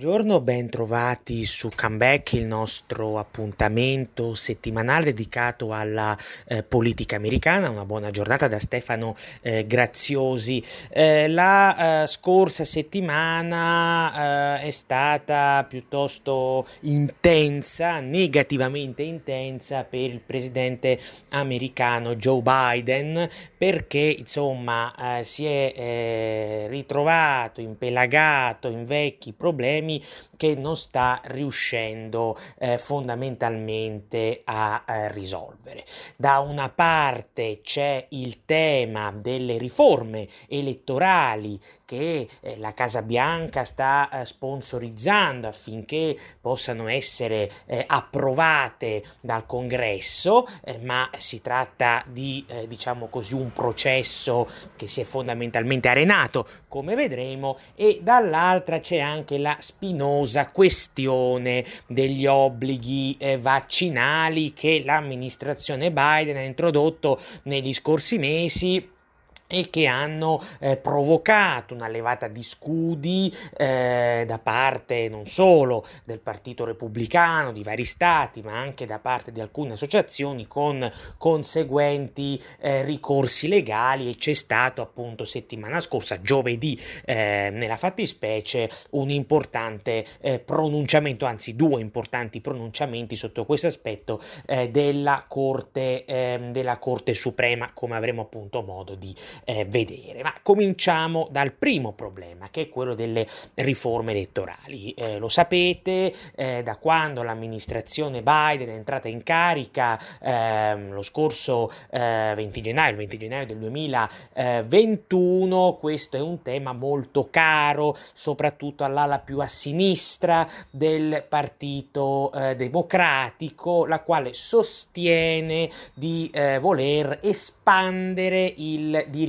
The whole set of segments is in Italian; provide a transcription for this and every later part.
Buongiorno, ben trovati su Comeback, il nostro appuntamento settimanale dedicato alla eh, politica americana. Una buona giornata da Stefano eh, Graziosi. Eh, la eh, scorsa settimana eh, è stata piuttosto intensa, negativamente intensa per il presidente americano Joe Biden perché insomma eh, si è ritrovato impelagato in vecchi problemi problemi che non sta riuscendo eh, fondamentalmente a eh, risolvere. Da una parte c'è il tema delle riforme elettorali che eh, la Casa Bianca sta eh, sponsorizzando affinché possano essere eh, approvate dal Congresso, ma si tratta di diciamo così un processo che si è fondamentalmente arenato, come vedremo, e dall'altra c'è anche la spinosa questione degli obblighi vaccinali che l'amministrazione Biden ha introdotto negli scorsi mesi e che hanno eh, provocato una levata di scudi eh, da parte non solo del Partito Repubblicano di vari stati, ma anche da parte di alcune associazioni con conseguenti eh, ricorsi legali. E c'è stato appunto settimana scorsa, giovedì, eh, nella fattispecie, un importante eh, pronunciamento, anzi due importanti pronunciamenti sotto questo aspetto eh, della Corte, ehm, della Corte Suprema, come avremo appunto modo di eh, vedere. Ma cominciamo dal primo problema, che è quello delle riforme elettorali. Eh, lo sapete, eh, da quando l'amministrazione Biden è entrata in carica ehm, lo scorso 20 eh, gennaio, il 20 gennaio del 2021, questo è un tema molto caro, soprattutto all'ala più a sinistra del Partito eh, Democratico, la quale sostiene di eh, voler espandere il diritto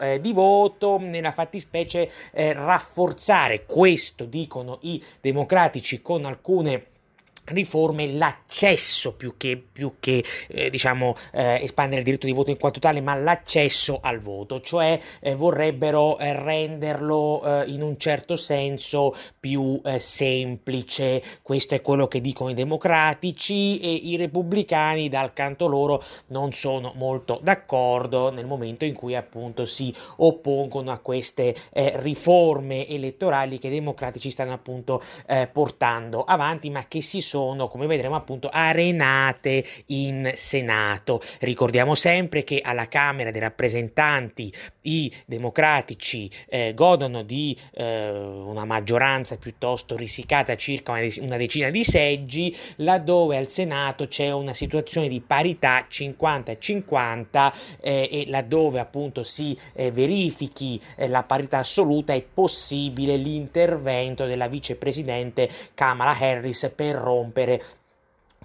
eh, di voto, nella fattispecie eh, rafforzare questo, dicono i democratici, con alcune riforme l'accesso più che, più che eh, diciamo eh, espandere il diritto di voto in quanto tale ma l'accesso al voto cioè eh, vorrebbero eh, renderlo eh, in un certo senso più eh, semplice. Questo è quello che dicono i democratici e i repubblicani dal canto loro non sono molto d'accordo nel momento in cui appunto si oppongono a queste riforme elettorali che i democratici stanno appunto portando avanti ma che si sono sono, come vedremo appunto, arenate in Senato. Ricordiamo sempre che alla Camera dei rappresentanti i democratici eh, godono di eh, una maggioranza piuttosto risicata, circa una decina di seggi, laddove al Senato c'è una situazione di parità 50-50 eh, e laddove appunto si eh, verifichi eh, la parità assoluta è possibile l'intervento della vicepresidente Kamala Harris per rompere rompere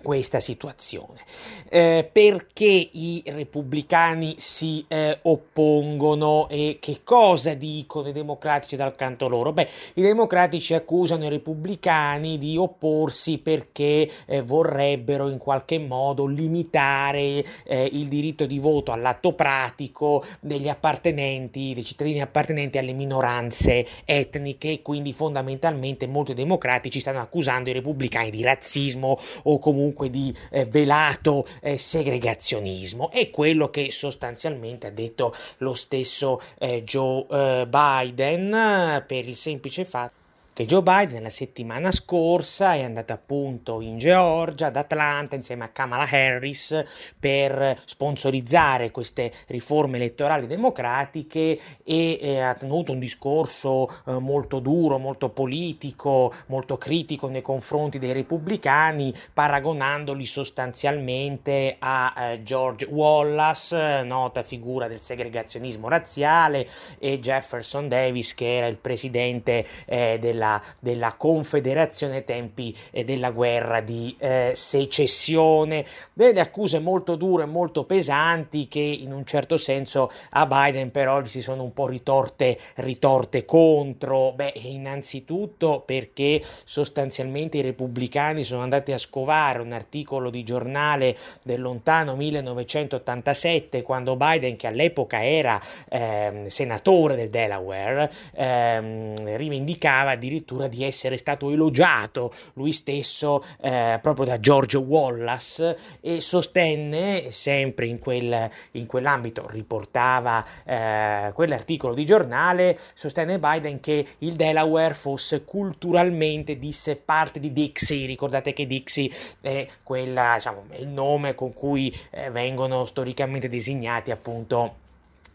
questa situazione. Eh, perché i repubblicani si eh, oppongono e che cosa dicono i democratici dal canto loro? Beh, i democratici accusano i repubblicani di opporsi perché eh, vorrebbero in qualche modo limitare eh, il diritto di voto all'atto pratico degli appartenenti, dei cittadini appartenenti alle minoranze etniche quindi fondamentalmente molti democratici stanno accusando i repubblicani di razzismo o comunque comunque di eh, velato eh, segregazionismo. È quello che sostanzialmente ha detto lo stesso eh, Joe eh, Biden eh, per il semplice fatto che Joe Biden la settimana scorsa è andato appunto in Georgia, ad Atlanta, insieme a Kamala Harris per sponsorizzare queste riforme elettorali democratiche e eh, ha tenuto un discorso eh, molto duro, molto politico, molto critico nei confronti dei repubblicani, paragonandoli sostanzialmente a eh, George Wallace, nota figura del segregazionismo razziale, e Jefferson Davis, che era il presidente eh, della della, della Confederazione tempi eh, della guerra di eh, secessione, delle accuse molto dure, molto pesanti che in un certo senso a Biden però si sono un po' ritorte, ritorte contro, beh innanzitutto perché sostanzialmente i repubblicani sono andati a scovare un articolo di giornale del lontano 1987 quando Biden che all'epoca era ehm, senatore del Delaware ehm, rivendicava addirittura di essere stato elogiato lui stesso eh, proprio da George Wallace e sostenne sempre in, quel, in quell'ambito riportava eh, quell'articolo di giornale sostenne Biden che il Delaware fosse culturalmente disse parte di Dixie. Ricordate che Dixie è quella diciamo è il nome con cui eh, vengono storicamente designati appunto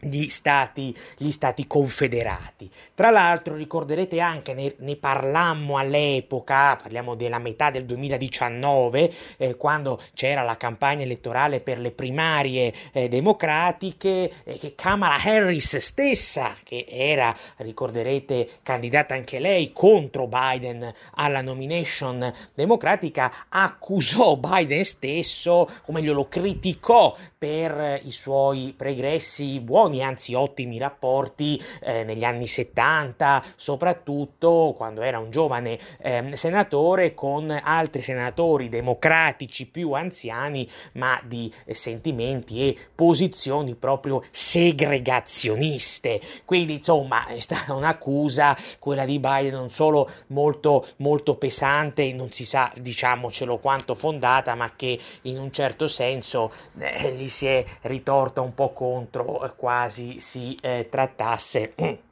gli stati, gli stati confederati. Tra l'altro ricorderete anche, ne, ne, parlammo all'epoca, parliamo della metà del 2019, eh, quando c'era la campagna elettorale per le primarie eh, democratiche, eh, che Kamala Harris stessa, che era, ricorderete, candidata anche lei contro Biden alla nomination democratica, accusò Biden stesso, o meglio lo criticò per i suoi pregressi buoni buoni, anzi ottimi rapporti eh, negli anni 70, soprattutto quando era un giovane eh, senatore con altri senatori democratici più anziani, ma di eh, sentimenti e posizioni proprio segregazioniste. Quindi, insomma, è stata un'accusa quella di Biden non solo molto molto pesante, non si sa, diciamocelo quanto fondata, ma che in un certo senso eh, gli si è ritorta un po' contro eh, quasi quasi si eh, trattasse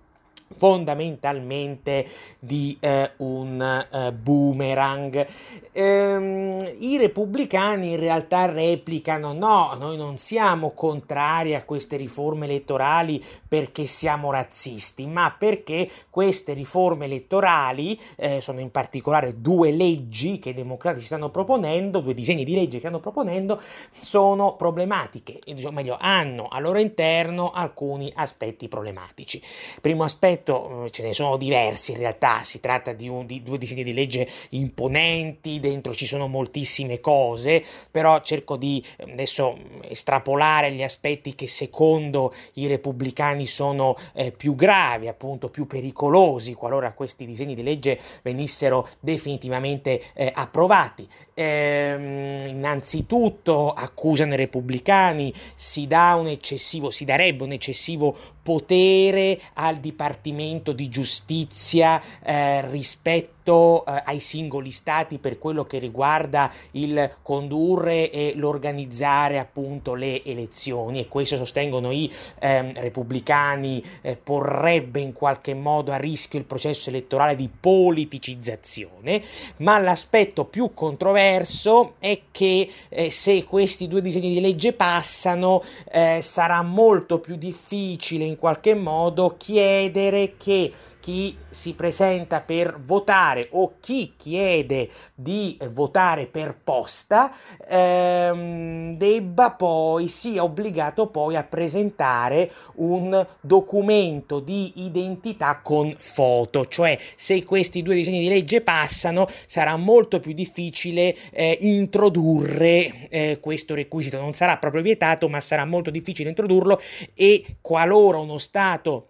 fondamentalmente di eh, un eh, boomerang. Ehm, I repubblicani in realtà replicano: no, noi non siamo contrari a queste riforme elettorali perché siamo razzisti, ma perché queste riforme elettorali eh, sono in particolare due leggi che i democratici stanno proponendo, due disegni di legge che stanno proponendo, sono problematiche, o meglio, hanno al loro interno alcuni aspetti problematici. Primo aspetto aspetto eh, ce ne sono diversi in realtà, si tratta di, un, di, due disegni di legge imponenti, dentro ci sono moltissime cose, però cerco di eh, adesso estrapolare gli aspetti che secondo i repubblicani sono eh, più gravi, appunto più pericolosi, qualora questi disegni di legge venissero definitivamente eh, approvati. Ehm, innanzitutto accusano i repubblicani, si dà un eccessivo, si darebbe un eccessivo potere al Dipartimento di Giustizia eh, rispetto rispetto eh, ai singoli stati per quello che riguarda il condurre e l'organizzare appunto le elezioni. E questo sostengono i eh, repubblicani eh, porrebbe in qualche modo a rischio il processo elettorale di politicizzazione. Ma l'aspetto più controverso è che eh, se questi due disegni di legge passano eh, sarà molto più difficile in qualche modo chiedere che chi si presenta per votare o chi chiede di votare per posta ehm, debba poi sia obbligato poi a presentare un documento di identità con foto. Cioè se questi due disegni di legge passano sarà molto più difficile eh, introdurre eh, questo requisito. Non sarà proprio vietato ma sarà molto difficile introdurlo e qualora uno stato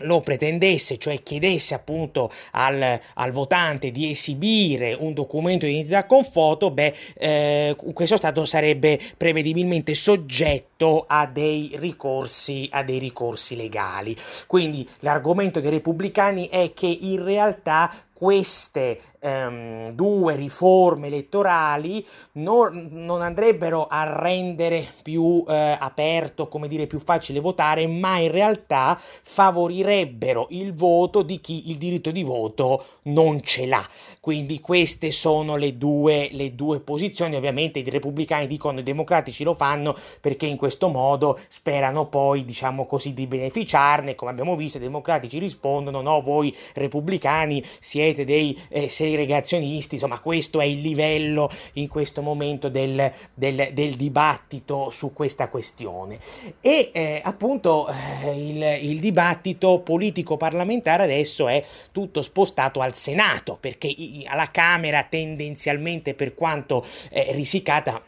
lo pretendesse, cioè chiedesse appunto al, al, votante di esibire un documento di identità con foto, beh, eh, questo Stato sarebbe prevedibilmente soggetto a dei ricorsi, a dei ricorsi legali. Quindi l'argomento dei repubblicani è che in realtà queste ehm, due riforme elettorali non, non, andrebbero a rendere più eh, aperto, come dire, più facile votare, ma in realtà favorirebbero il voto di chi il diritto di voto non ce l'ha. Quindi queste sono le due, le due posizioni. Ovviamente i repubblicani dicono i democratici lo fanno perché in questo modo sperano poi, diciamo così, di beneficiarne. Come abbiamo visto, i democratici rispondono: no, voi repubblicani siete dei eh, segregazionisti. Insomma, questo è il livello in questo momento del, del, del dibattito su questa questione. E eh, appunto eh, il, il dibattito politico-parlamentare adesso è tutto spostato al Senato, perché alla Camera tendenzialmente, per quanto eh, risicata,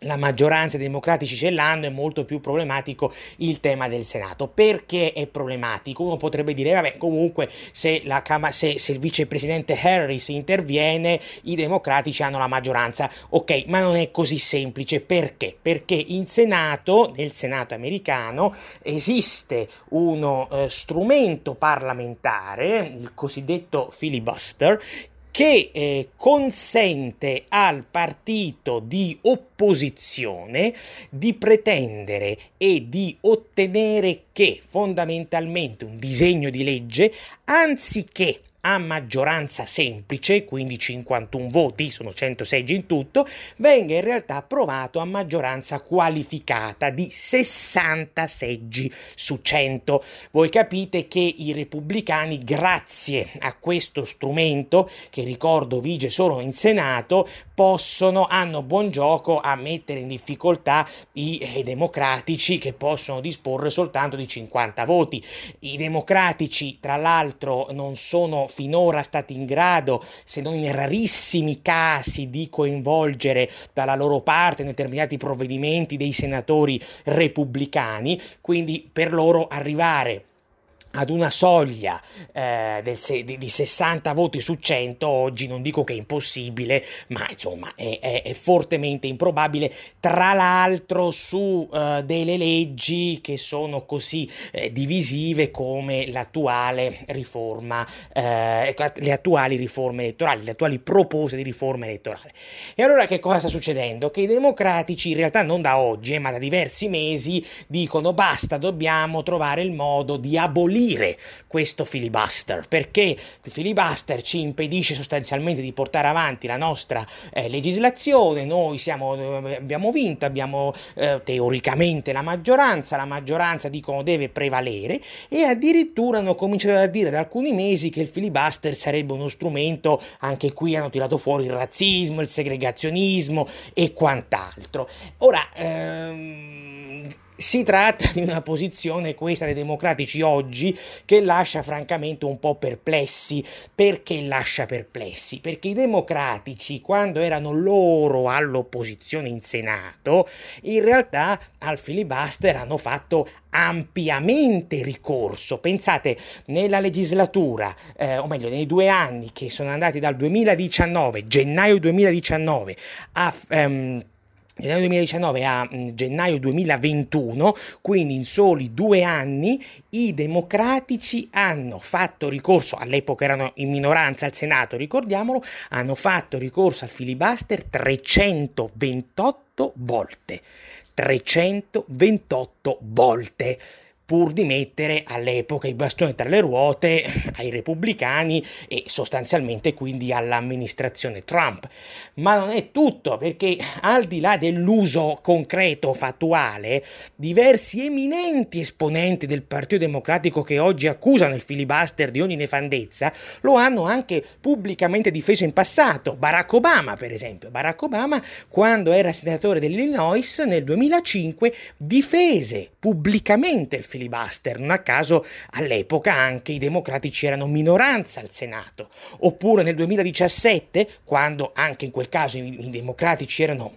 la maggioranza dei democratici ce l'hanno, è molto più problematico il tema del Senato. Perché è problematico? Uno potrebbe dire, vabbè, comunque se, la, se, se il vicepresidente Harris interviene, i democratici hanno la maggioranza. Ok, ma non è così semplice. Perché? Perché in Senato, nel Senato americano, esiste uno eh, strumento parlamentare, il cosiddetto filibuster, che eh, consente al partito di opposizione di pretendere e di ottenere che fondamentalmente un disegno di legge, anziché a maggioranza semplice, quindi 51 voti, sono 100 seggi in tutto, venga in realtà approvato a maggioranza qualificata di 60 seggi su 100. Voi capite che i repubblicani, grazie a questo strumento, che ricordo vige solo in Senato, possono, hanno buon gioco a mettere in difficoltà i, i eh, democratici che possono disporre soltanto di 50 voti. I democratici, tra l'altro, non sono finora stati in grado, se non in rarissimi casi, di coinvolgere dalla loro parte in determinati provvedimenti dei senatori repubblicani, quindi per loro arrivare ad una soglia eh, del, di, di, 60 voti su 100 oggi non dico che è impossibile ma insomma è, è, è fortemente improbabile tra l'altro su eh, delle leggi che sono così eh, divisive come l'attuale riforma eh, le attuali riforme elettorali le attuali propose di riforma elettorale e allora che cosa sta succedendo? che i democratici in realtà non da oggi eh, ma da diversi mesi dicono basta dobbiamo trovare il modo di abolire abolire questo filibuster, perché il filibuster ci impedisce sostanzialmente di portare avanti la nostra eh, legislazione, noi siamo, eh, abbiamo vinto, abbiamo eh, teoricamente la maggioranza, la maggioranza dicono deve prevalere e addirittura hanno cominciato a dire da alcuni mesi che il filibuster sarebbe uno strumento, anche qui hanno tirato fuori il razzismo, il segregazionismo e quant'altro. Ora, ehm, si tratta di una posizione, questa dei democratici oggi, che lascia francamente un po' perplessi. Perché lascia perplessi? Perché i democratici, quando erano loro all'opposizione in Senato, in realtà al filibuster hanno fatto ampiamente ricorso. Pensate, nella legislatura, eh, o meglio, nei due anni che sono andati dal 2019, gennaio 2019, a... Um, gennaio 2019 a mm, gennaio 2021, quindi in soli due anni, i democratici hanno fatto ricorso, all'epoca erano in minoranza al Senato, ricordiamolo, hanno fatto ricorso al filibuster 328 volte. 328 volte pur di mettere all'epoca i bastoni tra le ruote ai repubblicani e sostanzialmente quindi all'amministrazione Trump. Ma non è tutto, perché al di là dell'uso concreto, fattuale, diversi eminenti esponenti del Partito Democratico che oggi accusano il filibuster di ogni nefandezza lo hanno anche pubblicamente difeso in passato. Barack Obama, per esempio. Barack Obama, quando era senatore dell'Illinois nel 2005, difese pubblicamente il filibuster filibuster. Non a caso all'epoca anche i democratici erano minoranza al Senato. Oppure nel 2017, quando anche in quel caso i, i democratici erano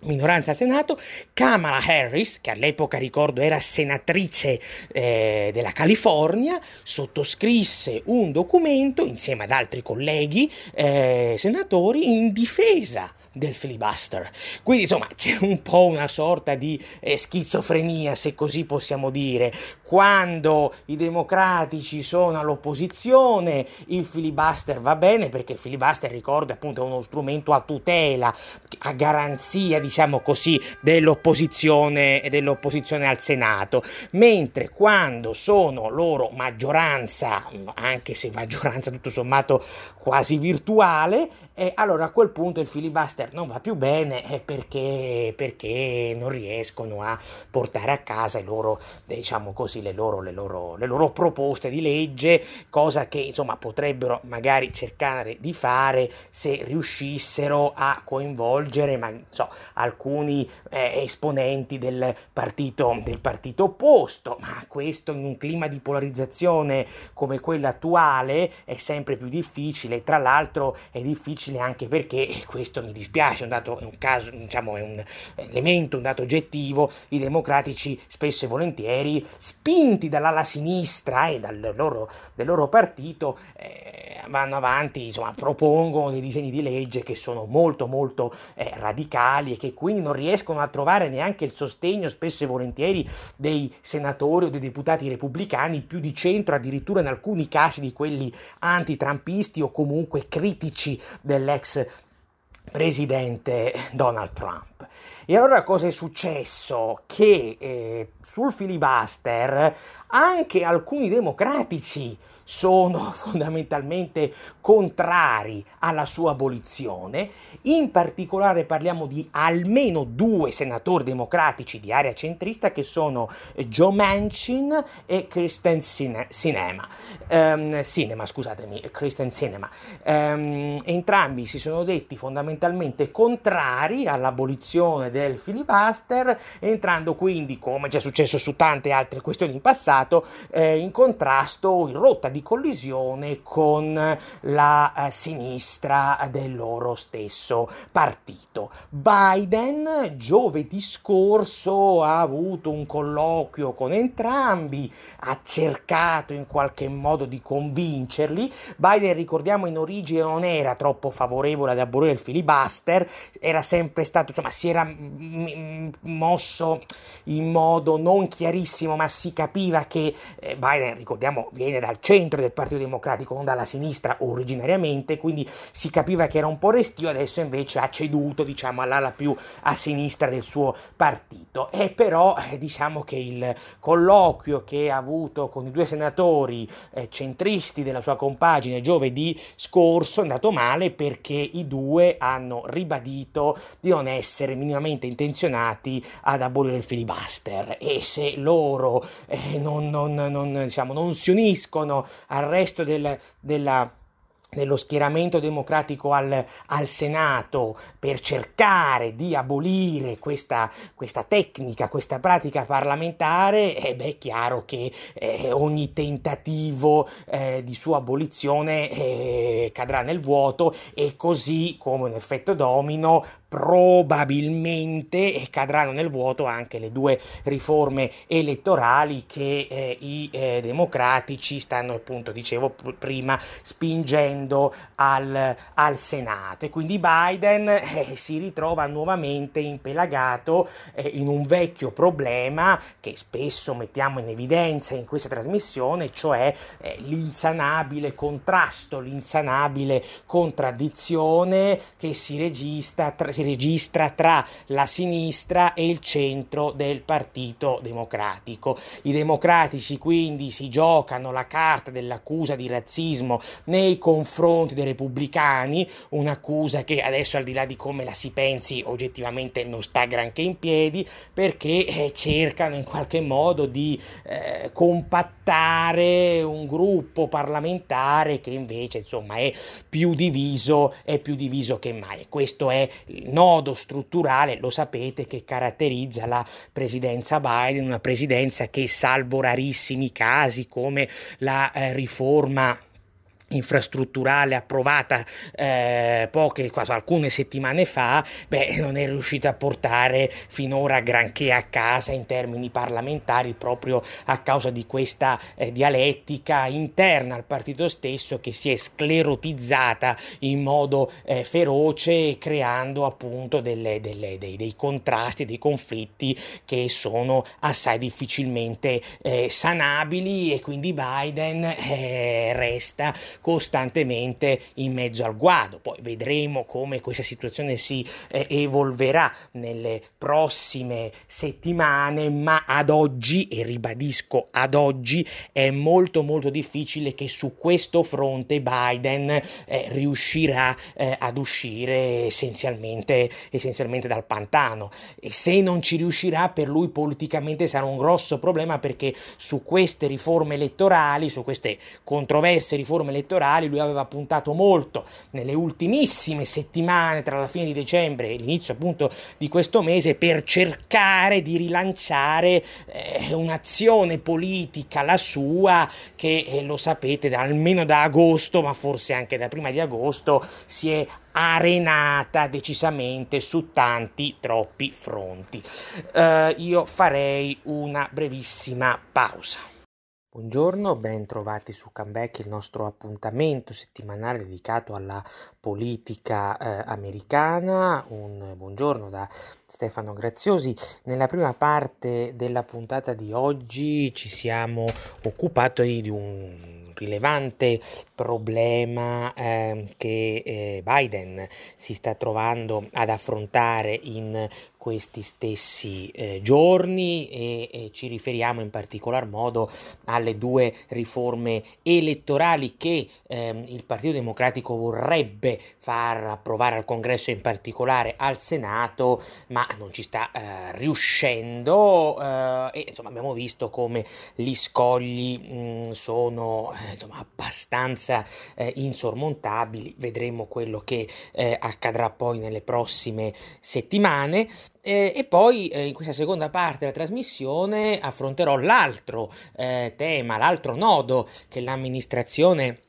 minoranza al Senato, Kamala Harris, che all'epoca ricordo era senatrice eh, della California, sottoscrisse un documento insieme ad altri colleghi eh, senatori in difesa del filibuster. Quindi insomma c'è un po' una sorta di eh, schizofrenia, se così possiamo dire. Quando i democratici sono all'opposizione, il filibuster va bene perché il filibuster, ricordo, appunto è uno strumento a tutela, a garanzia, diciamo così, dell'opposizione, dell'opposizione al Senato. Mentre quando sono loro maggioranza, anche se maggioranza tutto sommato quasi virtuale, eh, allora a quel punto il filibuster non va più bene perché, perché non riescono a portare a casa loro, diciamo così, le loro, le loro, le loro proposte di legge, cosa che insomma potrebbero magari cercare di fare se riuscissero a coinvolgere ma, so, alcuni eh, esponenti del partito, del partito opposto, ma questo in un clima di polarizzazione come quello attuale è sempre più difficile, tra l'altro è difficile anche perché questo mi dispiace, è un, dato, è un caso, diciamo, è un elemento, un dato oggettivo, i democratici spesso e volentieri spinti dall'ala sinistra e dal loro, del loro partito eh, vanno avanti, insomma, propongono dei disegni di legge che sono molto molto eh, radicali e che quindi non riescono a trovare neanche il sostegno spesso e volentieri dei senatori o dei deputati repubblicani più di centro, addirittura in alcuni casi di quelli antitrampisti o comunque critici dell'ex presidente Donald Trump. E allora cosa è successo? Che eh, sul filibuster anche alcuni democratici sono fondamentalmente contrari alla sua abolizione. In particolare parliamo di almeno due senatori democratici di area centrista che sono Joe Manchin e Kristen Sinema. Um, Cinema, scusatemi, Kristen Sinema. Um, entrambi si sono detti fondamentalmente contrari all'abolizione del filibuster, entrando quindi, come già successo su tante altre questioni in passato, eh, in contrasto, in rotta di collisione con la eh, sinistra del loro stesso partito. Biden giovedì scorso ha avuto un colloquio con entrambi, ha cercato in qualche modo di convincerli. Biden, ricordiamo, in origine non era troppo favorevole ad abolire il filibuster, era sempre stato, insomma, si era mosso in modo non chiarissimo, ma si capiva che eh, Biden, ricordiamo, viene dal centro centro del Partito Democratico, non dalla sinistra originariamente, quindi si capiva che era un po' restio, adesso invece ha ceduto diciamo, all'ala più a sinistra del suo partito. E però eh, diciamo che il colloquio che ha avuto con i due senatori eh, centristi della sua compagine giovedì scorso è andato male perché i due hanno ribadito di non essere minimamente intenzionati ad abolire il filibuster e se loro eh, non, non, non, diciamo, non si uniscono al resto del, della dello schieramento democratico al, al, Senato per cercare di abolire questa, questa tecnica, questa pratica parlamentare, eh beh, è chiaro che eh, ogni tentativo eh, di sua abolizione eh, cadrà nel vuoto e così come un effetto domino probabilmente cadranno nel vuoto anche le due riforme elettorali che eh, i eh, democratici stanno appunto, dicevo prima, spingendo andando al, al Senato e quindi Biden eh, si ritrova nuovamente impelagato eh, in un vecchio problema che spesso mettiamo in evidenza in questa trasmissione, cioè eh, l'insanabile contrasto, l'insanabile contraddizione che si registra, tra, si registra tra la sinistra e il centro del Partito Democratico. I democratici quindi si giocano la carta dell'accusa di razzismo nei confronti confronti dei repubblicani, un'accusa che adesso al di là di come la si pensi oggettivamente non sta granché in piedi perché eh, cercano in qualche modo di eh, compattare un gruppo parlamentare che invece insomma è più diviso, è più diviso che mai. Questo è il nodo strutturale, lo sapete, che caratterizza la presidenza Biden, una presidenza che salvo rarissimi casi come la eh, riforma infrastrutturale approvata eh, poche, quasi alcune settimane fa, beh, non è riuscita a portare finora granché a casa in termini parlamentari proprio a causa di questa eh, dialettica interna al partito stesso che si è sclerotizzata in modo eh, feroce creando appunto delle, delle, dei, dei, contrasti, dei conflitti che sono assai difficilmente eh, sanabili e quindi Biden eh, resta costantemente in mezzo al guado. Poi vedremo come questa situazione si eh, evolverà nelle prossime settimane, ma ad oggi, e ribadisco ad oggi, è molto molto difficile che su questo fronte Biden eh, riuscirà eh, ad uscire essenzialmente, essenzialmente dal pantano e se non ci riuscirà per lui politicamente sarà un grosso problema perché su queste riforme elettorali, su queste controverse riforme elettorali lui aveva puntato molto nelle ultimissime settimane tra la fine di dicembre e l'inizio appunto di questo mese per cercare di rilanciare eh, un'azione politica la sua che eh, lo sapete da, almeno da agosto ma forse anche da prima di agosto si è arenata decisamente su tanti troppi fronti. Uh, io farei una brevissima pausa. Buongiorno, ben trovati su Comeback, il nostro appuntamento settimanale dedicato alla politica eh, americana. Un buongiorno da Stefano Graziosi. Nella prima parte della puntata di oggi ci siamo occupati di un rilevante problema eh, che eh, Biden si sta trovando ad affrontare in questi stessi eh, giorni e, e, ci riferiamo in particolar modo alle due riforme elettorali che ehm, il Partito Democratico vorrebbe far approvare al Congresso in particolare al Senato ma non ci sta eh, riuscendo eh, e insomma abbiamo visto come gli scogli mh, sono eh, insomma abbastanza eh, insormontabili. Vedremo quello che eh, accadrà poi nelle prossime settimane. Eh, e poi eh, in questa seconda parte della trasmissione affronterò l'altro eh, tema, l'altro nodo che l'amministrazione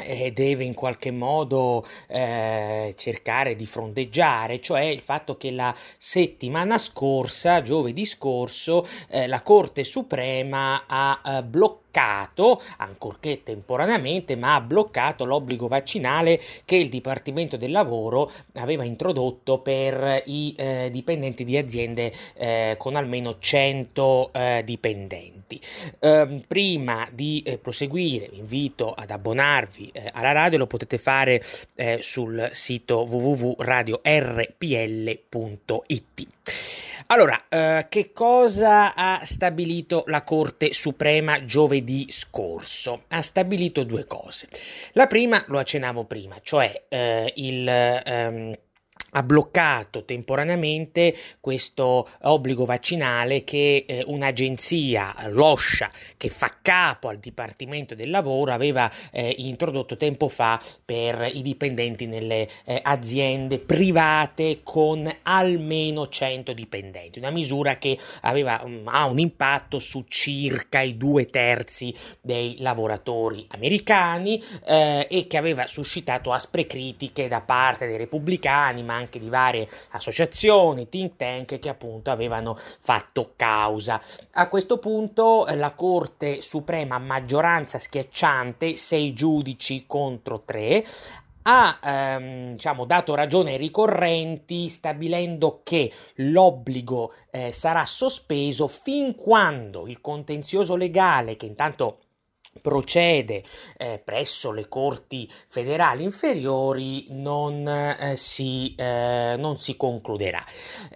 eh, deve in qualche modo eh, cercare di fronteggiare, cioè il fatto che la settimana scorsa, giovedì scorso, eh, la Corte Suprema ha eh, bloccato bloccato, ancorché temporaneamente, ma ha bloccato l'obbligo vaccinale che il Dipartimento del Lavoro aveva introdotto per i eh, dipendenti di aziende eh, con almeno 100 eh, dipendenti. Ehm, prima di eh, proseguire, vi invito ad abbonarvi eh, alla radio, lo potete fare eh, sul sito www.radiorpl.it. Allora, eh, che cosa ha stabilito la Corte Suprema giovedì scorso? Ha stabilito due cose. La prima, lo accennavo prima, cioè eh, il... Ehm, ha bloccato temporaneamente questo obbligo vaccinale che eh, un'agenzia, l'OSHA, che fa capo al Dipartimento del Lavoro, aveva eh, introdotto tempo fa per i dipendenti nelle eh, aziende private con almeno 100 dipendenti, una misura che aveva, um, ha un impatto su circa i due terzi dei lavoratori americani eh, e che aveva suscitato aspre critiche da parte dei repubblicani, ma anche di varie associazioni, think tank che appunto avevano fatto causa. A questo punto eh, la Corte Suprema a maggioranza schiacciante, sei giudici contro tre, ha ehm, diciamo, dato ragione ai ricorrenti stabilendo che l'obbligo eh, sarà sospeso fin quando il contenzioso legale, che intanto procede eh, presso le corti federali inferiori non, eh, si, eh, non si, concluderà.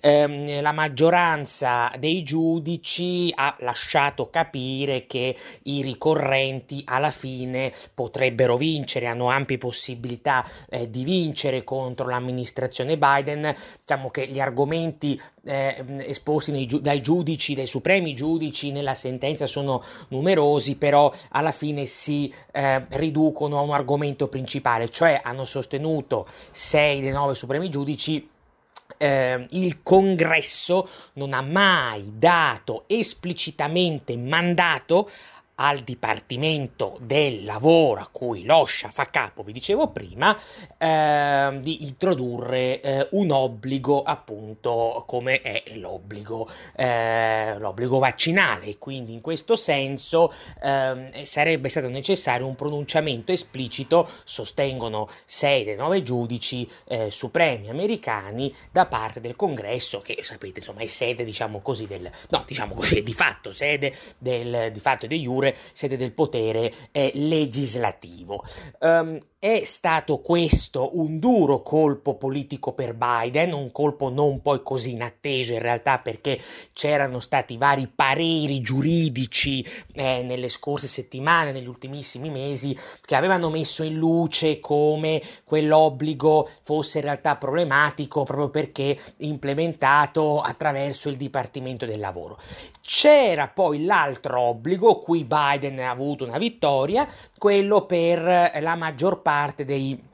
Ehm, la maggioranza dei giudici ha lasciato capire che i ricorrenti alla fine potrebbero vincere, hanno ampie possibilità eh, di vincere contro l'amministrazione Biden. Diciamo che gli argomenti eh, esposti nei, dai giudici, dai supremi giudici nella sentenza sono numerosi, però alla fine si eh, riducono a un argomento principale, cioè hanno sostenuto sei dei nove supremi giudici eh, il congresso non ha mai dato esplicitamente mandato al Dipartimento del Lavoro a cui l'OSHA fa capo, vi dicevo prima, eh, di introdurre eh, un obbligo appunto come è l'obbligo, eh, l'obbligo vaccinale. Quindi in questo senso ehm, sarebbe stato necessario un pronunciamento esplicito, sostengono sei dei nove giudici eh, supremi americani da parte del congresso che sapete insomma è sede diciamo così del, no diciamo così di fatto sede del, di fatto Jure oppure sede del potere eh, legislativo. Um, è stato questo un duro colpo politico per Biden, un colpo non poi così inatteso in realtà perché c'erano stati vari pareri giuridici eh, nelle scorse settimane, negli ultimissimi mesi, che avevano messo in luce come quell'obbligo fosse in realtà problematico proprio perché implementato attraverso il Dipartimento del Lavoro. C'era poi l'altro obbligo, qui Biden ha avuto una vittoria, quello per la maggior parte parte dei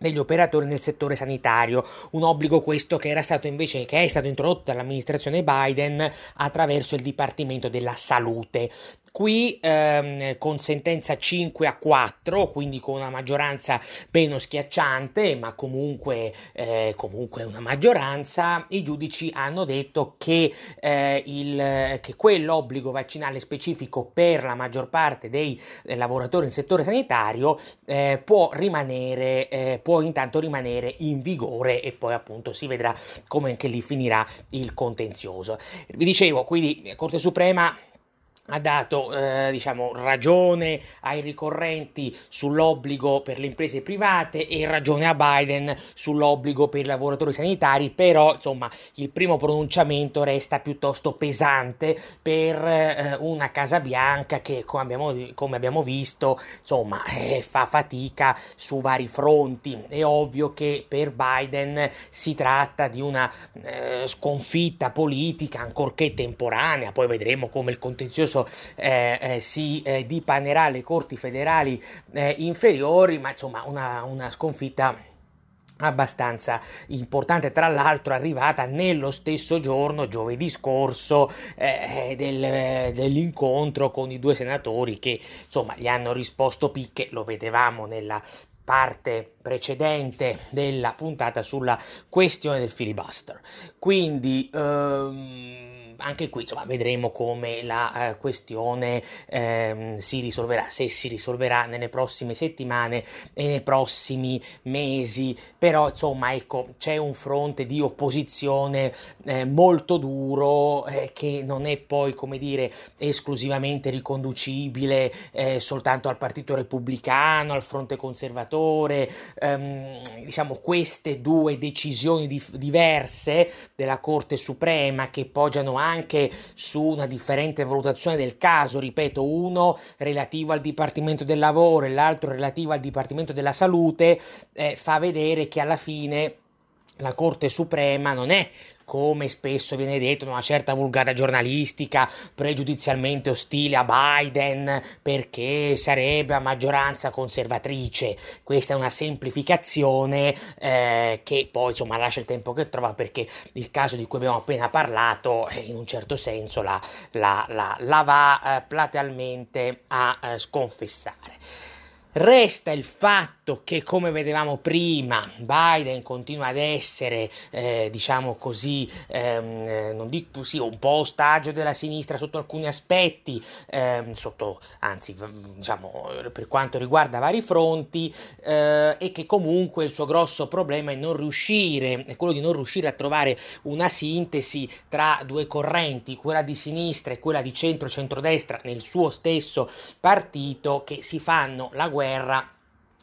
degli operatori nel settore sanitario, un obbligo questo che era stato invece che è stato introdotto dall'amministrazione Biden attraverso il Dipartimento della Salute. Qui ehm, con sentenza 5 a 4, quindi con una maggioranza meno schiacciante, ma comunque, eh, comunque una maggioranza, i giudici hanno detto che, eh, il, che quell'obbligo vaccinale specifico per la maggior parte dei lavoratori nel settore sanitario eh, può rimanere, eh, può intanto rimanere in vigore e poi appunto si vedrà come anche lì finirà il contenzioso. Vi dicevo, quindi Corte Suprema ha dato eh, diciamo, ragione ai ricorrenti sull'obbligo per le imprese private e ragione a Biden sull'obbligo per i lavoratori sanitari, però insomma il primo pronunciamento resta piuttosto pesante per eh, una Casa Bianca che come abbiamo, come abbiamo visto insomma eh, fa fatica su vari fronti. È ovvio che per Biden si tratta di una eh, sconfitta politica ancorché temporanea, poi vedremo come il contenzioso adesso eh, eh, si eh, dipanerà alle corti federali eh, inferiori, ma insomma una, una sconfitta abbastanza importante, tra l'altro arrivata nello stesso giorno, giovedì scorso, eh, del, dell'incontro con i due senatori che insomma gli hanno risposto picche, lo vedevamo nella parte precedente della puntata sulla questione del filibuster. Quindi ehm, anche qui insomma, vedremo come la uh, questione ehm, si risolverà, se si risolverà nelle prossime settimane e nei prossimi mesi, però insomma ecco c'è un fronte di opposizione eh, molto duro eh, che non è poi come dire esclusivamente riconducibile eh, soltanto al partito repubblicano, al fronte conservatore, ehm, diciamo queste due decisioni dif- diverse della Corte Suprema che poggiano anche su una differente valutazione del caso, ripeto, uno relativo al Dipartimento del Lavoro e l'altro relativo al Dipartimento della Salute, eh, fa vedere che alla fine la Corte Suprema non è come spesso viene detto, una certa vulgata giornalistica pregiudizialmente ostile a Biden perché sarebbe a maggioranza conservatrice. Questa è una semplificazione eh, che poi insomma lascia il tempo che trova perché il caso di cui abbiamo appena parlato eh, in un certo senso la, la, la, la va eh, platealmente a eh, sconfessare. Resta il fatto che, come vedevamo prima, Biden continua ad essere, eh, diciamo così, ehm, eh, non dico sì, un po' ostaggio della sinistra sotto alcuni aspetti, ehm, sotto, anzi, diciamo, per quanto riguarda vari fronti, eh, e che comunque il suo grosso problema è non riuscire, è quello di non riuscire a trovare una sintesi tra due correnti, quella di sinistra e quella di centro-centrodestra nel suo stesso partito, che si fanno la guerra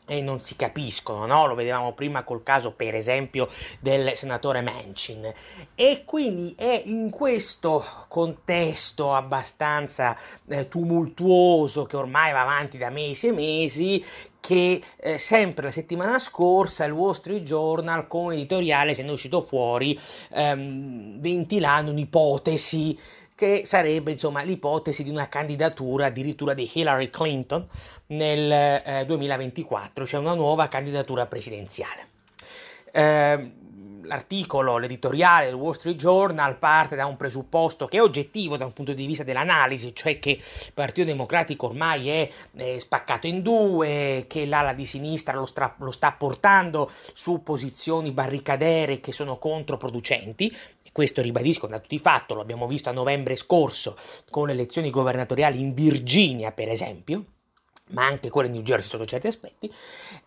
e non si capiscono, no? Lo vedevamo prima col caso, per esempio, del senatore Manchin. E quindi è in questo contesto abbastanza eh, tumultuoso che ormai va avanti da mesi e mesi che eh, sempre la settimana scorsa il Wall Street Journal come editoriale se ne è uscito fuori ehm, ventilando un'ipotesi che sarebbe insomma l'ipotesi di una candidatura addirittura di Hillary Clinton nel eh, 2024, cioè una nuova candidatura presidenziale. Eh, l'articolo, l'editoriale del Wall Street Journal parte da un presupposto che è oggettivo da un punto di vista dell'analisi, cioè che il Partito Democratico ormai è, è spaccato in due, che l'ala di sinistra lo, stra- lo sta portando su posizioni barricadere che sono controproducenti, questo ribadisco, da tutti fatto, lo abbiamo visto a novembre scorso con le elezioni governatoriali in Virginia, per esempio, ma anche quella di New Jersey sotto certi aspetti,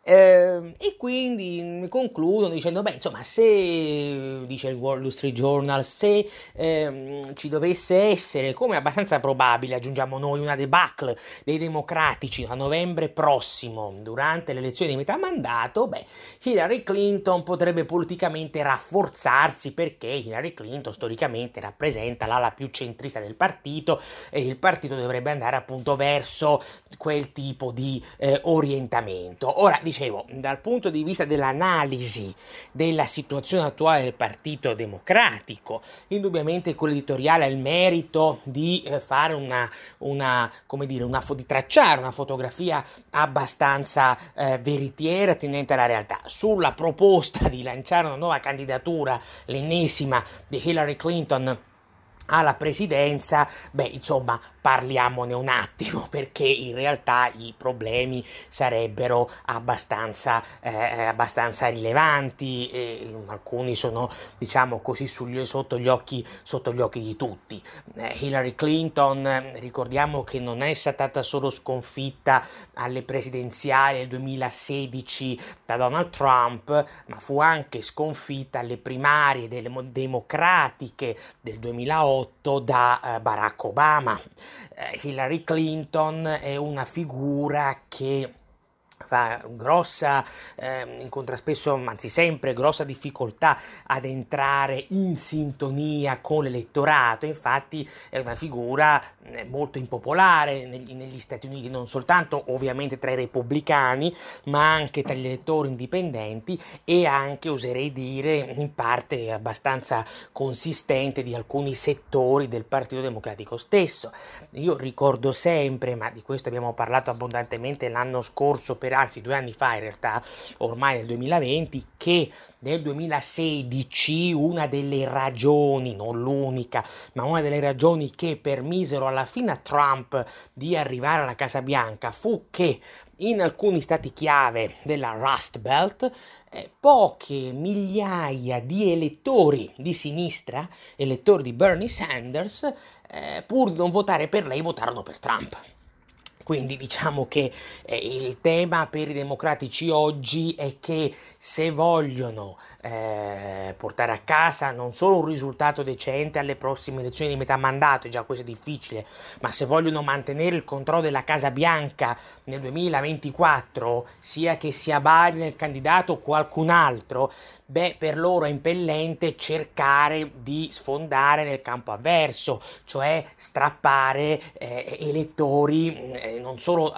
eh, e quindi concludono dicendo, beh, insomma, se, dice il Wall Street Journal, se eh, ci dovesse essere, come abbastanza probabile, aggiungiamo noi, una debacle dei democratici a novembre prossimo, durante le elezioni di metà mandato, beh, Hillary Clinton potrebbe politicamente rafforzarsi perché Hillary Clinton storicamente rappresenta l'ala più centrista del partito e il partito dovrebbe andare appunto verso quel tipo tipo di eh, orientamento. Ora, dicevo, dal punto di vista dell'analisi della situazione attuale del Partito Democratico, indubbiamente quell'editoriale ha il merito di eh, fare una, una, come dire, una, di tracciare una fotografia abbastanza eh, veritiera, tenente alla realtà. Sulla proposta di lanciare una nuova candidatura, l'ennesima di Hillary Clinton alla presidenza, beh, insomma, parliamone un attimo perché in realtà i problemi sarebbero abbastanza, eh, abbastanza rilevanti e alcuni sono, diciamo così, sugli, sotto, gli occhi, sotto gli occhi di tutti. Eh, Hillary Clinton, ricordiamo che non è stata solo sconfitta alle presidenziali del 2016 da Donald Trump, ma fu anche sconfitta alle primarie delle democratiche del 2008 prodotto da eh, Barack Obama. Eh, Hillary Clinton è una figura che fa grossa, eh, incontra spesso, anzi sempre, grossa difficoltà ad entrare in sintonia con l'elettorato, infatti è una figura eh, molto impopolare negli, negli, Stati Uniti, non soltanto ovviamente tra i repubblicani, ma anche tra gli elettori indipendenti e anche, oserei dire, in parte abbastanza consistente di alcuni settori del Partito Democratico stesso. Io ricordo sempre, ma di questo abbiamo parlato abbondantemente l'anno scorso per anzi due anni fa in realtà, ormai nel 2020, che nel 2016 una delle ragioni, non l'unica, ma una delle ragioni che permisero alla fine a Trump di arrivare alla Casa Bianca fu che in alcuni stati chiave della Rust Belt eh, poche migliaia di elettori di sinistra, elettori di Bernie Sanders, eh, pur di non votare per lei, votarono per Trump. Quindi diciamo che eh, il tema per i democratici oggi è che se vogliono eh, portare a casa non solo un risultato decente alle prossime elezioni di metà mandato, già questo è difficile, ma se vogliono mantenere il controllo della Casa Bianca nel 2024, sia che sia Biden il candidato o qualcun altro, beh, per loro è impellente cercare di sfondare nel campo avverso, cioè strappare eh, elettori eh, non solo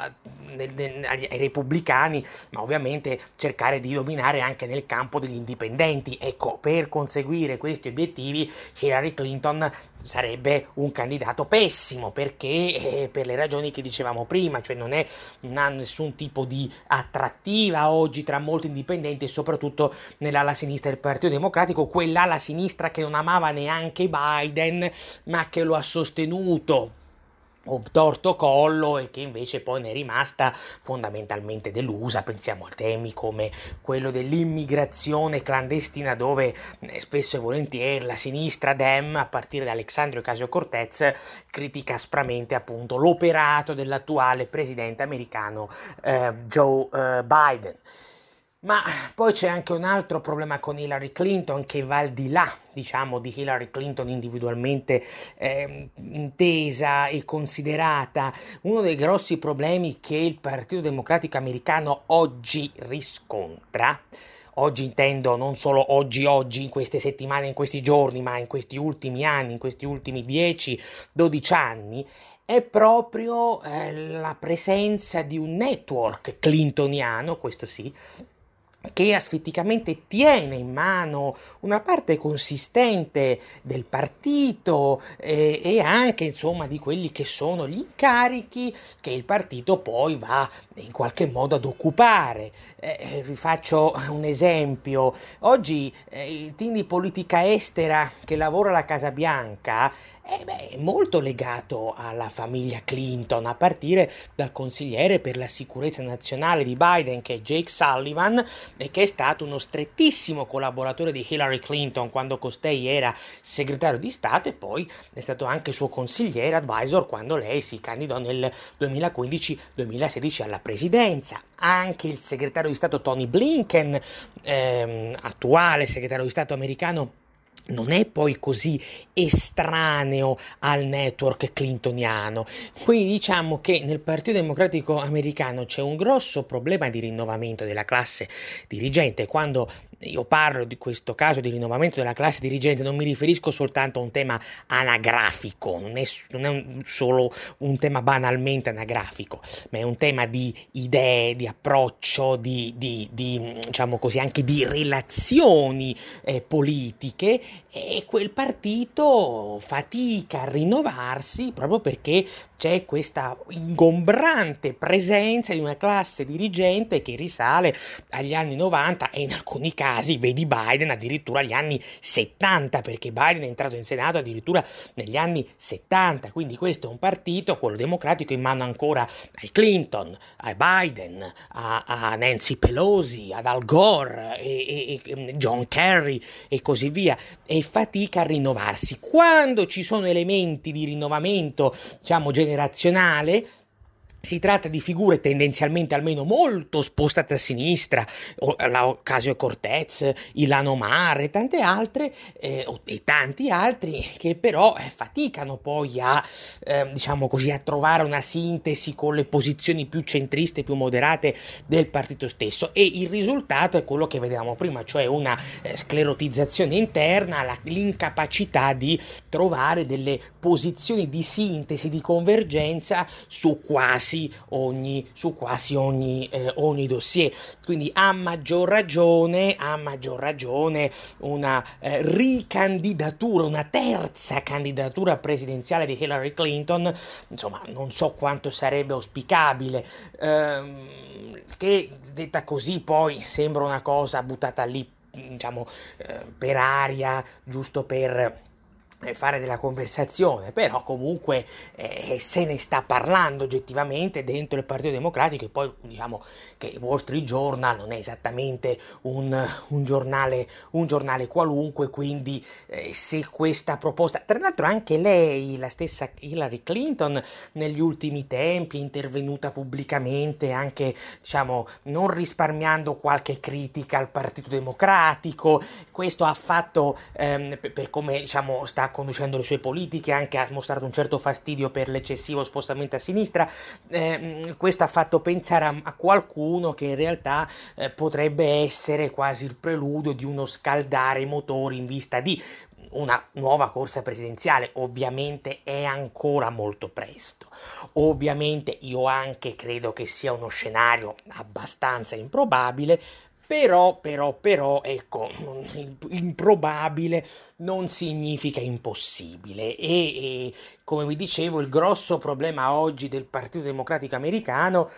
nel, ai repubblicani, ma ovviamente cercare di dominare anche nel campo degli indipendenti. Ecco, per conseguire questi obiettivi Hillary Clinton sarebbe un candidato pessimo perché eh, per le ragioni che dicevamo prima, cioè non, è, non ha nessun tipo di attrattiva oggi tra molti indipendenti e soprattutto nell'ala sinistra del Partito Democratico, quell'ala sinistra che non amava neanche Biden ma che lo ha sostenuto obtorto collo e che invece poi ne è rimasta fondamentalmente delusa. Pensiamo a temi come quello dell'immigrazione clandestina dove eh, spesso e volentieri la sinistra Dem a partire da Alexandria Ocasio-Cortez critica aspramente appunto l'operato dell'attuale presidente americano eh, Joe eh, Biden. Ma poi c'è anche un altro problema con Hillary Clinton che va al di là, diciamo, di Hillary Clinton individualmente eh, intesa e considerata. Uno dei grossi problemi che il Partito Democratico americano oggi riscontra, oggi intendo non solo oggi, oggi, in queste settimane, in questi giorni, ma in questi ultimi anni, in questi ultimi 10-12 anni, è proprio eh, la presenza di un network clintoniano, questo sì, che asfitticamente tiene in mano una parte consistente del partito eh, e anche insomma di quelli che sono gli incarichi che il partito poi va in qualche modo ad occupare. Eh, eh vi faccio un esempio. Oggi eh, il team di politica estera che lavora alla Casa Bianca eh beh, è molto legato alla famiglia Clinton, a partire dal consigliere per la sicurezza nazionale di Biden, che è Jake Sullivan, e che è stato uno strettissimo collaboratore di Hillary Clinton quando costei era segretario di Stato e poi è stato anche suo consigliere advisor quando lei si candidò nel 2015-2016 alla presidenza. Anche il segretario di Stato Tony Blinken, ehm, attuale segretario di Stato americano, non è poi così estraneo al network clintoniano. Quindi diciamo che nel Partito Democratico americano c'è un grosso problema di rinnovamento della classe dirigente. Quando io parlo di questo caso di rinnovamento della classe dirigente, non mi riferisco soltanto a un tema anagrafico, non è, non è un, solo un tema banalmente anagrafico, ma è un tema di idee, di approccio, di, di, di diciamo così, anche di relazioni eh, politiche e quel partito fatica a rinnovarsi proprio perché c'è questa ingombrante presenza di una classe dirigente che risale agli anni 90 e in alcuni casi casi vedi Biden addirittura agli anni 70, perché Biden è entrato in Senato addirittura negli anni 70, quindi questo è un partito, quello democratico, in mano ancora ai Clinton, a Biden, a, a Nancy Pelosi, ad Al Gore, e, e, John Kerry e così via, e fatica a rinnovarsi. Quando ci sono elementi di rinnovamento, diciamo, generazionale, si tratta di figure tendenzialmente almeno molto spostate a sinistra, Ocasio Cortez, Ilano Mare e tante altre, eh, e tanti altri che però eh, faticano poi a, eh, diciamo così, a trovare una sintesi con le posizioni più centriste, più moderate del partito stesso. E il risultato è quello che vedevamo prima, cioè una eh, sclerotizzazione interna, la, l'incapacità di trovare delle posizioni di sintesi, di convergenza su quasi quasi ogni, su quasi ogni, eh, ogni dossier. Quindi a maggior ragione, a maggior ragione una eh, ricandidatura, una terza candidatura presidenziale di Hillary Clinton, insomma non so quanto sarebbe auspicabile, ehm, che detta così poi sembra una cosa buttata lì diciamo eh, per aria, giusto per fare della conversazione, però comunque eh, se ne sta parlando oggettivamente dentro il Partito Democratico e poi diciamo che Wall Street Journal non è esattamente un, un, giornale, un giornale qualunque, quindi eh, se questa proposta, tra l'altro anche lei, la stessa Hillary Clinton negli ultimi tempi è intervenuta pubblicamente anche diciamo non risparmiando qualche critica al Partito Democratico, questo ha fatto ehm, per, per come diciamo sta conducendo le sue politiche, anche ha mostrato un certo fastidio per l'eccessivo spostamento a sinistra. Eh, questo ha fatto pensare a, a qualcuno che in realtà eh, potrebbe essere quasi il preludio di uno scaldare i motori in vista di una nuova corsa presidenziale. Ovviamente è ancora molto presto. Ovviamente io anche credo che sia uno scenario abbastanza improbabile, però, però, però, ecco, improbabile non significa impossibile. E, e, come vi dicevo, il grosso problema oggi del Partito Democratico americano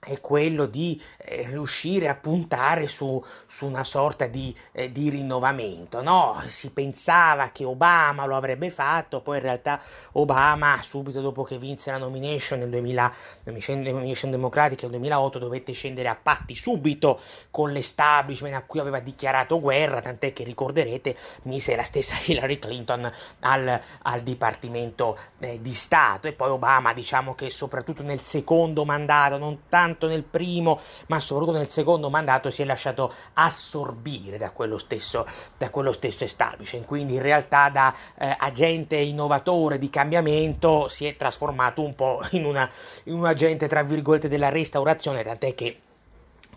è quello di eh, riuscire a puntare su, su una sorta di, eh, di, rinnovamento. No? Si pensava che Obama lo avrebbe fatto, poi in realtà Obama, subito dopo che vinse la nomination nel 2000, nomination democratica nel 2008, dovette scendere a patti subito con l'establishment a cui aveva dichiarato guerra, tant'è che ricorderete mise la stessa Hillary Clinton al, al Dipartimento eh, di Stato e poi Obama, diciamo che soprattutto nel secondo mandato, non tanto tanto nel primo, ma soprattutto nel secondo mandato si è lasciato assorbire da quello stesso, da quello stesso establishment. Quindi in realtà da eh, agente innovatore di cambiamento si è trasformato un po' in, una, in un agente, tra virgolette, della restaurazione, tant'è che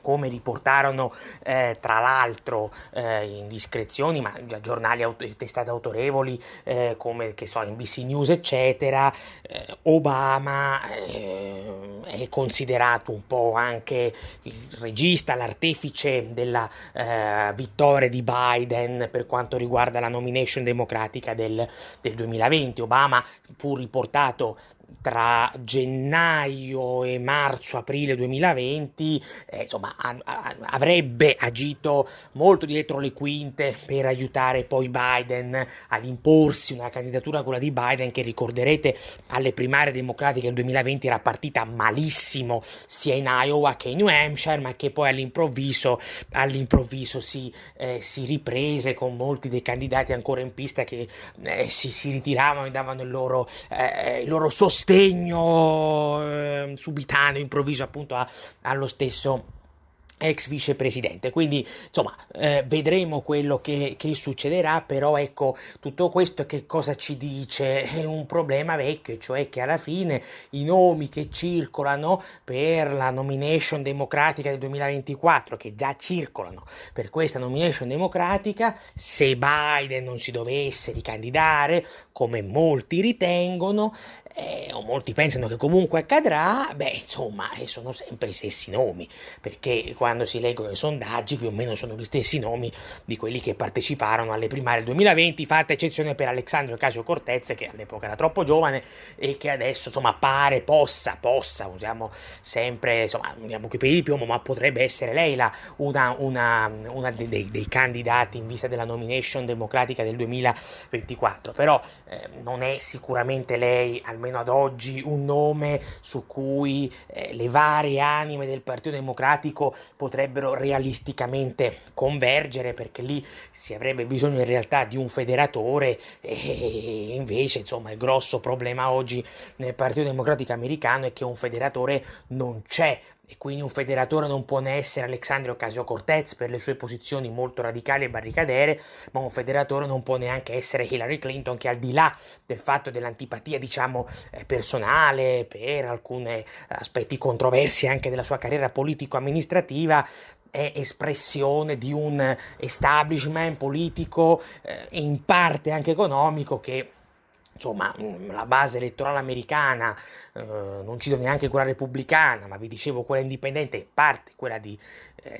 come riportarono eh, tra l'altro eh, indiscrezioni, ma giornali e testate autorevoli eh, come che so, NBC News, eccetera, eh, Obama eh, è considerato un po' anche il regista, l'artefice della eh, vittoria di Biden per quanto riguarda la nomination democratica del, del 2020. Obama fu riportato tra gennaio e marzo-aprile 2020 eh, insomma, a, a, avrebbe agito molto dietro le quinte per aiutare poi Biden ad imporsi una candidatura quella di Biden che ricorderete alle primarie democratiche del 2020 era partita malissimo sia in Iowa che in New Hampshire ma che poi all'improvviso, all'improvviso si, eh, si riprese con molti dei candidati ancora in pista che eh, si, si, ritiravano e davano il loro, eh, il loro sostegno eh, subitaneo, improvviso appunto a, allo stesso ex vicepresidente. Quindi, insomma, eh, vedremo quello che, che, succederà, però ecco, tutto questo che cosa ci dice? È un problema vecchio, cioè che alla fine i nomi che circolano per la nomination democratica del 2024, che già circolano per questa nomination democratica, se Biden non si dovesse ricandidare, come molti ritengono, eh, o molti pensano che comunque accadrà, beh, insomma, eh, sono sempre i stessi nomi, perché quando si leggono i sondaggi più o meno sono gli stessi nomi di quelli che parteciparono alle primarie del 2020, fatta eccezione per Alexandro Casio Cortez, che all'epoca era troppo giovane e che adesso, insomma, pare possa, possa, usiamo sempre, insomma, usiamo qui per di piombo, ma potrebbe essere lei la, una, una, una dei, dei, dei, candidati in vista della nomination democratica del 2024, però eh, non è sicuramente lei, almeno almeno ad oggi, un nome su cui eh, le varie anime del Partito Democratico potrebbero realisticamente convergere, perché lì si avrebbe bisogno in realtà di un federatore e invece, insomma, il grosso problema oggi nel Partito Democratico americano è che un federatore non c'è e quindi un federatore non può ne essere Alexandria Ocasio-Cortez per le sue posizioni molto radicali e barricadere, ma un federatore non può neanche essere Hillary Clinton che al di là del fatto dell'antipatia diciamo eh, personale per alcuni aspetti controversi anche della sua carriera politico-amministrativa è espressione di un establishment politico e eh, in parte anche economico che insomma la base elettorale americana eh, non cito neanche quella repubblicana, ma vi dicevo quella indipendente, parte quella di,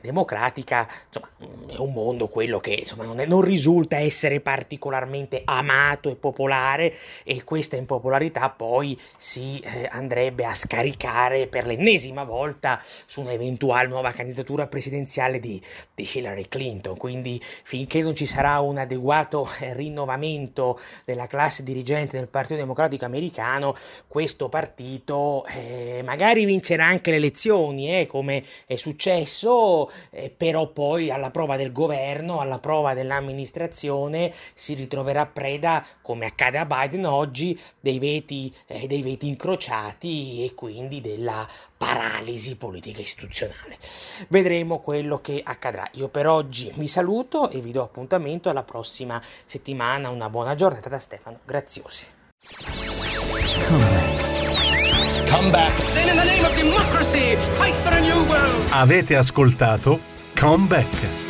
democratica, insomma, mm, è un mondo quello che insomma, non, è, non, risulta essere particolarmente amato e popolare e questa impopolarità poi si eh, andrebbe a scaricare per l'ennesima volta su un'eventuale nuova candidatura presidenziale di, di Hillary Clinton. Quindi finché non ci sarà un adeguato eh, rinnovamento della classe dirigente del Partito Democratico americano, questo partito eh, magari vincerà anche le elezioni, eh, come è successo, eh, però poi alla prova del governo, alla prova dell'amministrazione si ritroverà preda, come accade a Biden oggi, dei veti, eh, dei veti incrociati e quindi della paralisi politica istituzionale. Vedremo quello che accadrà. Io per oggi vi saluto e vi do appuntamento alla prossima settimana. Una buona giornata da Stefano Graziosi. Come back. Then in the name of democracy, fight for a new world. Avete ascoltato Come Back.